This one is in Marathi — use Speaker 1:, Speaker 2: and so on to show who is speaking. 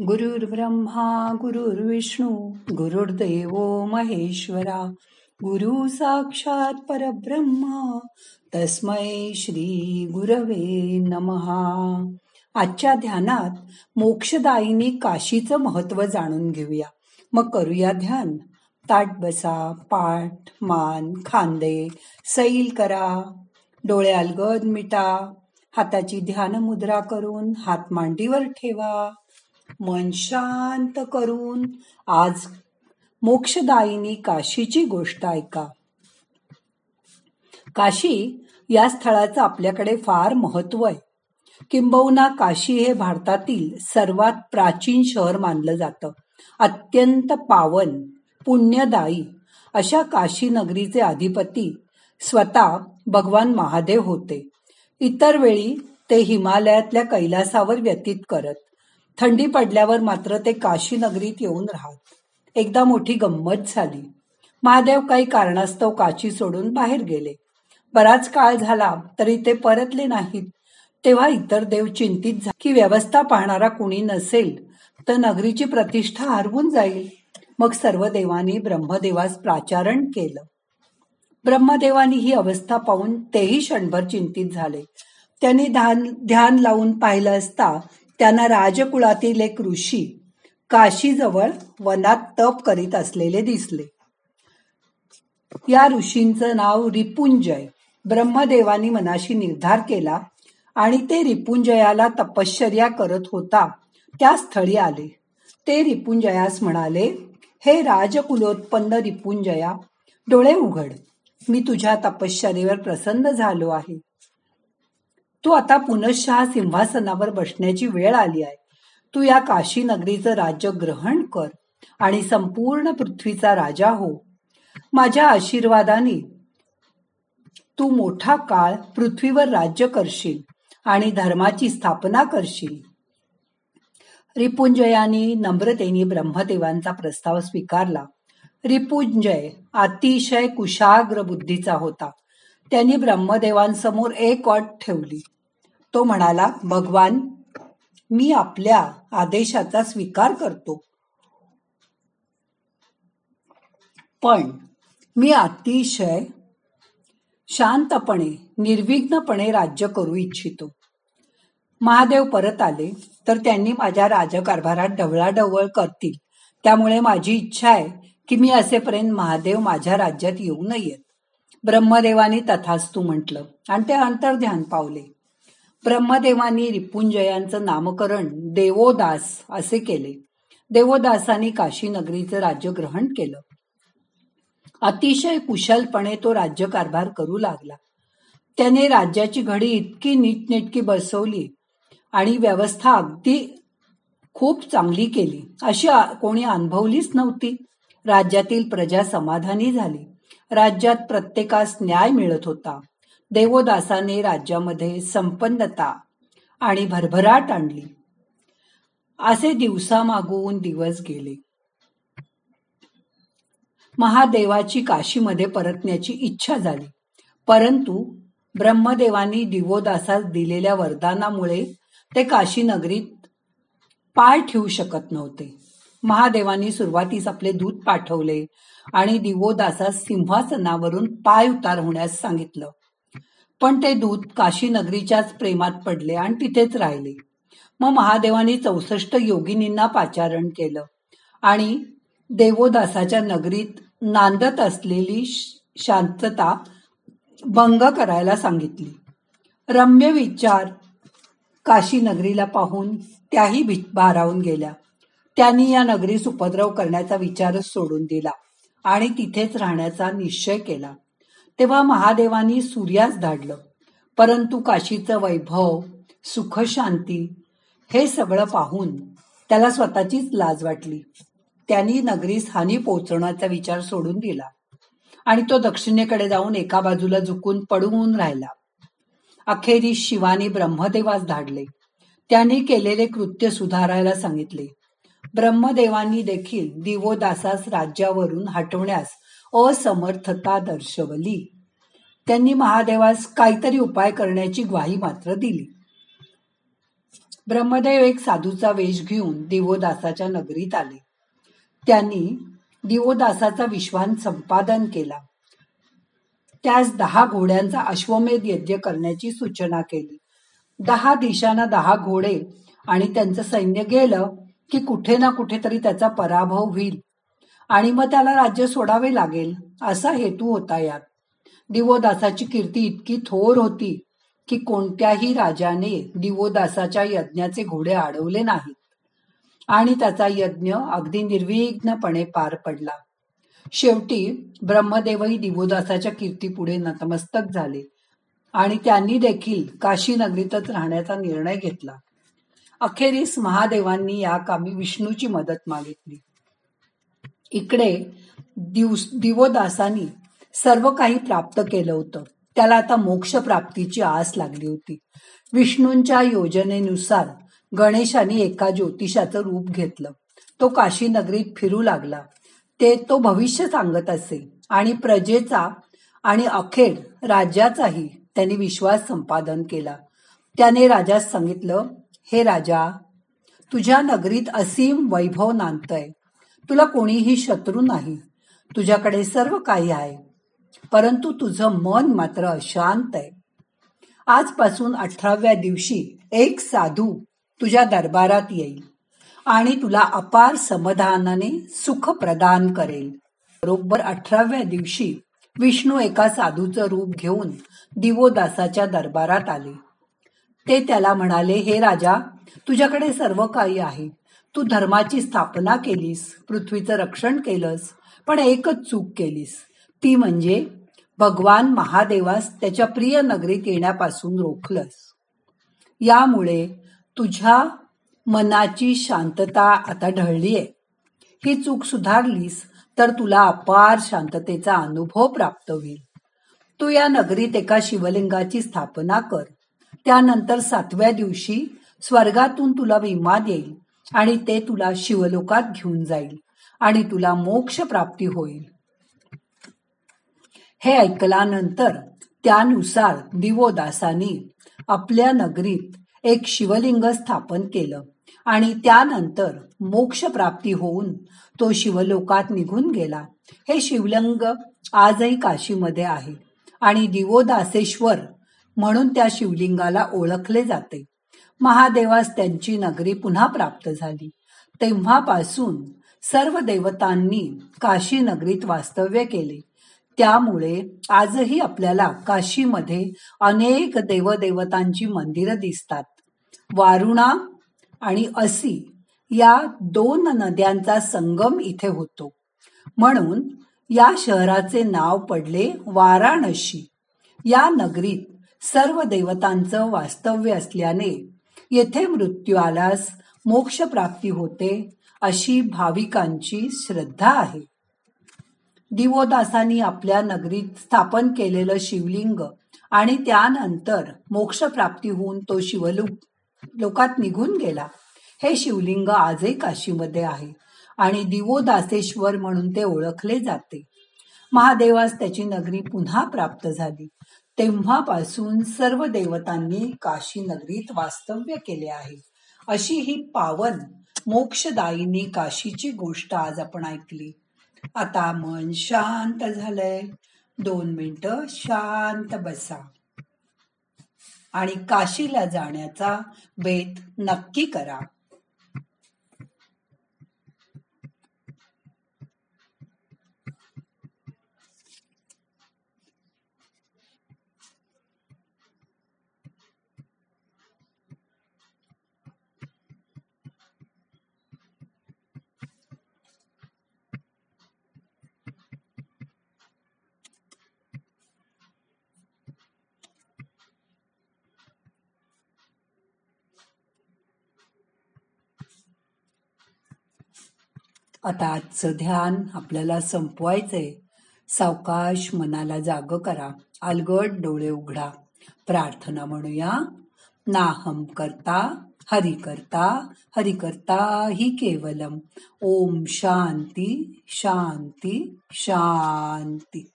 Speaker 1: गुरुर्ब्रह्मा गुरुर्विष्णू गुरुर्देव महेश्वरा गुरु साक्षात परब्रह्मा तस्मै श्री गुरवे नमहा आजच्या ध्यानात मोक्षदायिनी काशीचं महत्त्व जाणून घेऊया. मग करूया ध्यान. ताट बसा पाठ मान खांदे सैल करा. डोळे अलगद मिटा. हाताची ध्यान मुद्रा करून हात मांडीवर ठेवा. मन शांत करून आज मोक्षदायिनी काशीची गोष्ट ऐका. काशी या स्थळाचं आपल्याकडे फार महत्त्व आहे. किंबहुना काशी हे भारतातील सर्वात प्राचीन शहर मानलं जातं. अत्यंत पावन पुण्यदायी अशा काशी नगरीचे अधिपती स्वतः भगवान महादेव होते. इतर वेळी ते हिमालयातल्या कैलासावर व्यतीत करत. थंडी पडल्यावर मात्र ते काशी नगरीत येऊन राहत. एकदा मोठी गंमत झाली. महादेव काही कारणास्तव काशी सोडून बाहेर गेले. बराच काळ झाला तरी ते परतले नाहीत. तेव्हा इतर देव चिंतित झाले की व्यवस्था पाहणारा कुणी नसेल तर नगरीची प्रतिष्ठा हरवून जाईल. मग सर्व देवांनी ब्रह्मदेवास प्राचारण केलं. ब्रह्मदेवानी ही अवस्था पाहून तेही क्षणभर चिंतित झाले. त्यांनी ध्यान ध्यान लावून पाहिलं असता त्यांना राजकुळातील एक ऋषी काशीजवळ वनात तप करीत असलेले दिसले. या ऋषींचं नाव रिपुंजय. ब्रह्मदेवानी मनाशी निर्धार केला आणि ते रिपुंजयाला तपश्चर्या करत होता. त्या स्थळी आले. ते रिपुंजयास म्हणाले हे राजकुलोत्पन्न रिपुंजया डोळे उघड. मी तुझ्या तपश्चर्येवर प्रसन्न झालो आहे. तू आता पुनशः सिंहासनावर बसण्याची वेळ आली आहे. तू या काशी नगरीचं राज्य ग्रहण कर आणि संपूर्ण पृथ्वीचा राजा हो. माझ्या आशीर्वादाने तू मोठा काळ पृथ्वीवर राज्य करशील आणि धर्माची स्थापना करशील. रिपुंजयाने नम्रतेने ब्रह्मदेवांचा प्रस्ताव स्वीकारला. रिपुंजय अतिशय कुशाग्र बुद्धीचा होता. त्यांनी ब्रह्मदेवांसमोर एक अट ठेवली. तो म्हणाला भगवान मी आपल्या आदेशाचा स्वीकार करतो. पण मी अतिशय शांतपणे निर्विघ्नपणे राज्य करू इच्छितो. महादेव परत आले तर त्यांनी माझ्या राजकारभारात ढवळाढवळ करतील. त्यामुळे माझी इच्छा आहे की मी असेपर्यंत महादेव माझ्या राज्यात येऊ नयेत. ब्रह्मदेवानी तथास्तू म्हटलं आणि ते अंतर्ध्यान पावले. ब्रह्मदेवानी रिपुंजयांचं नामकरण देवोदास असे केले. देवोदासांनी काशी नगरीचं राज्य ग्रहण केलं. अतिशय कुशलपणे तो राज्यकारभार करू लागला. त्याने राज्याची घडी इतकी नीटनेटकी बसवली आणि व्यवस्था अगदी खूप चांगली केली. अशी कोणी अनुभवलीच नव्हती. राज्यातील प्रजा समाधानी झाली. राज्यात प्रत्येकास न्याय मिळत होता. देवोदासाने राज्यामध्ये संपन्नता आणि भरभराट आणली. असे दिवसामागून दिवस गेले. महादेवाची काशीमध्ये परतण्याची इच्छा झाली. परंतु ब्रह्मदेवानी दिवोदासास दिलेल्या वरदानामुळे ते काशी नगरीत पाय ठेवू शकत नव्हते. महादेवानी सुरुवातीस आपले दूत पाठवले आणि दिवोदासास सिंहासनावरून पाय उतार होण्यास सांगितलं. पण ते दूत काशी नगरीच्याच प्रेमात पडले आणि तिथेच राहिले. मग महादेवानी चौसष्ट योगिनींना पाचारण केलं आणि देवोदासाच्या नगरीत नांदत असलेली शांतता भंग करायला सांगितली. रम्य विचार काशी नगरीला पाहून त्याही भारावून गेल्या. त्यांनी या नगरीस उपद्रव करण्याचा विचारच सोडून दिला आणि तिथेच राहण्याचा निश्चय केला. तेव्हा महादेवानी सूर्यास धाडलं परंतु काशीचं वैभव सुखशांती हे सगळं पाहून त्याला स्वतःचीच लाज वाटली. त्यांनी नगरीस हानी पोहोचवण्याचा विचार सोडून दिला आणि तो दक्षिणेकडे जाऊन एका बाजूला झुकून पडून राहिला. अखेरीस शिवानी ब्रह्मदेवास धाडले. त्यांनी केलेले कृत्य सुधारायला सांगितले. ब्रह्मदेवांनी देखील दिवोदासास राज्यावरून हटवण्यास असमर्थता दर्शवली. त्यांनी महादेवास काहीतरी उपाय करण्याची ग्वाही मात्र दिली. ब्रह्मदेव एक साधूचा वेश घेऊन दिवोदासाच्या नगरीत आले. त्यांनी दिवोदासाचा विश्वान संपादन केला. त्यास दहा घोड्यांचा अश्वमेध यज्ञ करण्याची सूचना केली. दहा दिशांना दहा घोडे आणि त्यांचं सैन्य गेलं की कुठे ना कुठेतरी त्याचा पराभव होईल. आणि मग त्याला राज्य सोडावे लागेल असा हेतू होता यात. दिवोदासाची कीर्ती इतकी थोर होती की कोणत्याही राजाने दिवोदासाच्या यज्ञाचे घोडे अडवले नाहीत. आणि त्याचा यज्ञ अगदी निर्विघ्नपणे पार पडला. शेवटी ब्रह्मदेवही दिवोदासाच्या कीर्तीपुढे नतमस्तक झाले आणि त्यांनी देखील काशी नगरीतच राहण्याचा निर्णय घेतला. अखेरीस महादेवांनी या कामी विष्णूची मदत मागितली. इकडे दिवस दिवोदासानी सर्व काही प्राप्त केलं होतं. त्याला आता मोक्ष प्राप्तीची आस लागली होती. विष्णूंच्या योजनेनुसार गणेशाने एका ज्योतिषाचं रूप घेतलं. तो काशी नगरीत फिरू लागला. ते तो भविष्य सांगत असे आणि प्रजेचा आणि अखेर राज्याचाही त्यांनी विश्वास संपादन केला. त्याने राजास सांगितलं हे राजा तुझ्या नगरीत असीम वैभव नांदतय. तुला कोणीही शत्रू नाही. तुझ्याकडे सर्व काही आहे. परंतु तुझं मन मात्र अशांत आहे. आजपासून अठराव्या दिवशी एक साधू तुझ्या दरबारात येईल आणि तुला अपार समाधानाने सुख प्रदान करेल. बरोबर अठराव्या दिवशी विष्णू एका साधूचं रूप घेऊन दिवोदासाच्या दरबारात आले. ते त्याला म्हणाले हे राजा तुझ्याकडे सर्व काही आहे. तू धर्माची स्थापना केलीस पृथ्वीचं रक्षण केलंस पण एकच चूक केलीस. ती म्हणजे भगवान महादेवास त्याच्या प्रिय नगरीत येण्यापासून रोखलंस. यामुळे तुझ्या मनाची शांतता आता ढळलीये. ही चूक सुधारलीस तर तुला अपार शांततेचा अनुभव प्राप्त होईल. तू या नगरीत एका शिवलिंगाची स्थापना कर. त्यानंतर सातव्या दिवशी स्वर्गातून तुला विमान येईल आणि ते तुला शिवलोकात घेऊन जाईल आणि तुला मोक्ष प्राप्ती होईल. हे ऐकल्यानंतर त्यानुसार दिवोदासानी आपल्या नगरीत एक शिवलिंग स्थापन केलं आणि त्यानंतर मोक्ष प्राप्ती होऊन तो शिवलोकात निघून गेला. हे शिवलिंग आजही काशीमध्ये आहे आणि दिवोदासेश्वर म्हणून त्या शिवलिंगाला ओळखले जाते. महादेवास त्यांची नगरी पुन्हा प्राप्त झाली. तेव्हापासून सर्व देवतांनी काशी नगरीत वास्तव्य केले. त्यामुळे आजही आपल्याला काशीमध्ये अनेक देवदेवतांची मंदिरं दिसतात. वारुणा आणि असी या दोन नद्यांचा संगम इथे होतो. म्हणून या शहराचे नाव पडले वाराणसी. या नगरीत सर्व देवतांचं वास्तव्य असल्याने येथे मृत्यू आल्यास मोक्ष प्राप्ती होते अशी भाविकांची श्रद्धा आहे. दिवोदासांनी आपल्या नगरीत स्थापन केलेलं शिवलिंग आणि त्यानंतर मोक्षप्राप्ती होऊन तो शिवलोक लोकात निघून गेला. हे शिवलिंग आजही काशीमध्ये आहे आणि दिवोदासेश्वर म्हणून ते ओळखले जाते. महादेवास त्याची नगरी पुन्हा प्राप्त झाली. तेव्हापासून सर्व देवतांनी काशी नगरीत वास्तव्य केले आहे. अशी ही पावन मोक्षदायिनी काशीची गोष्ट आज आपण ऐकली. आता मन शांत झालंय. दोन मिनिट शांत बसा. आणि काशीला जाण्याचा बेत नक्की करा. आता आजचं ध्यान आपल्याला संपवायचंय. सावकाश मनाला जाग करा. अलगट डोळे उघडा. प्रार्थना म्हणूया. नाहम करता हरि करता हरि करता हि केवलम. ओम शांती शांती शांती.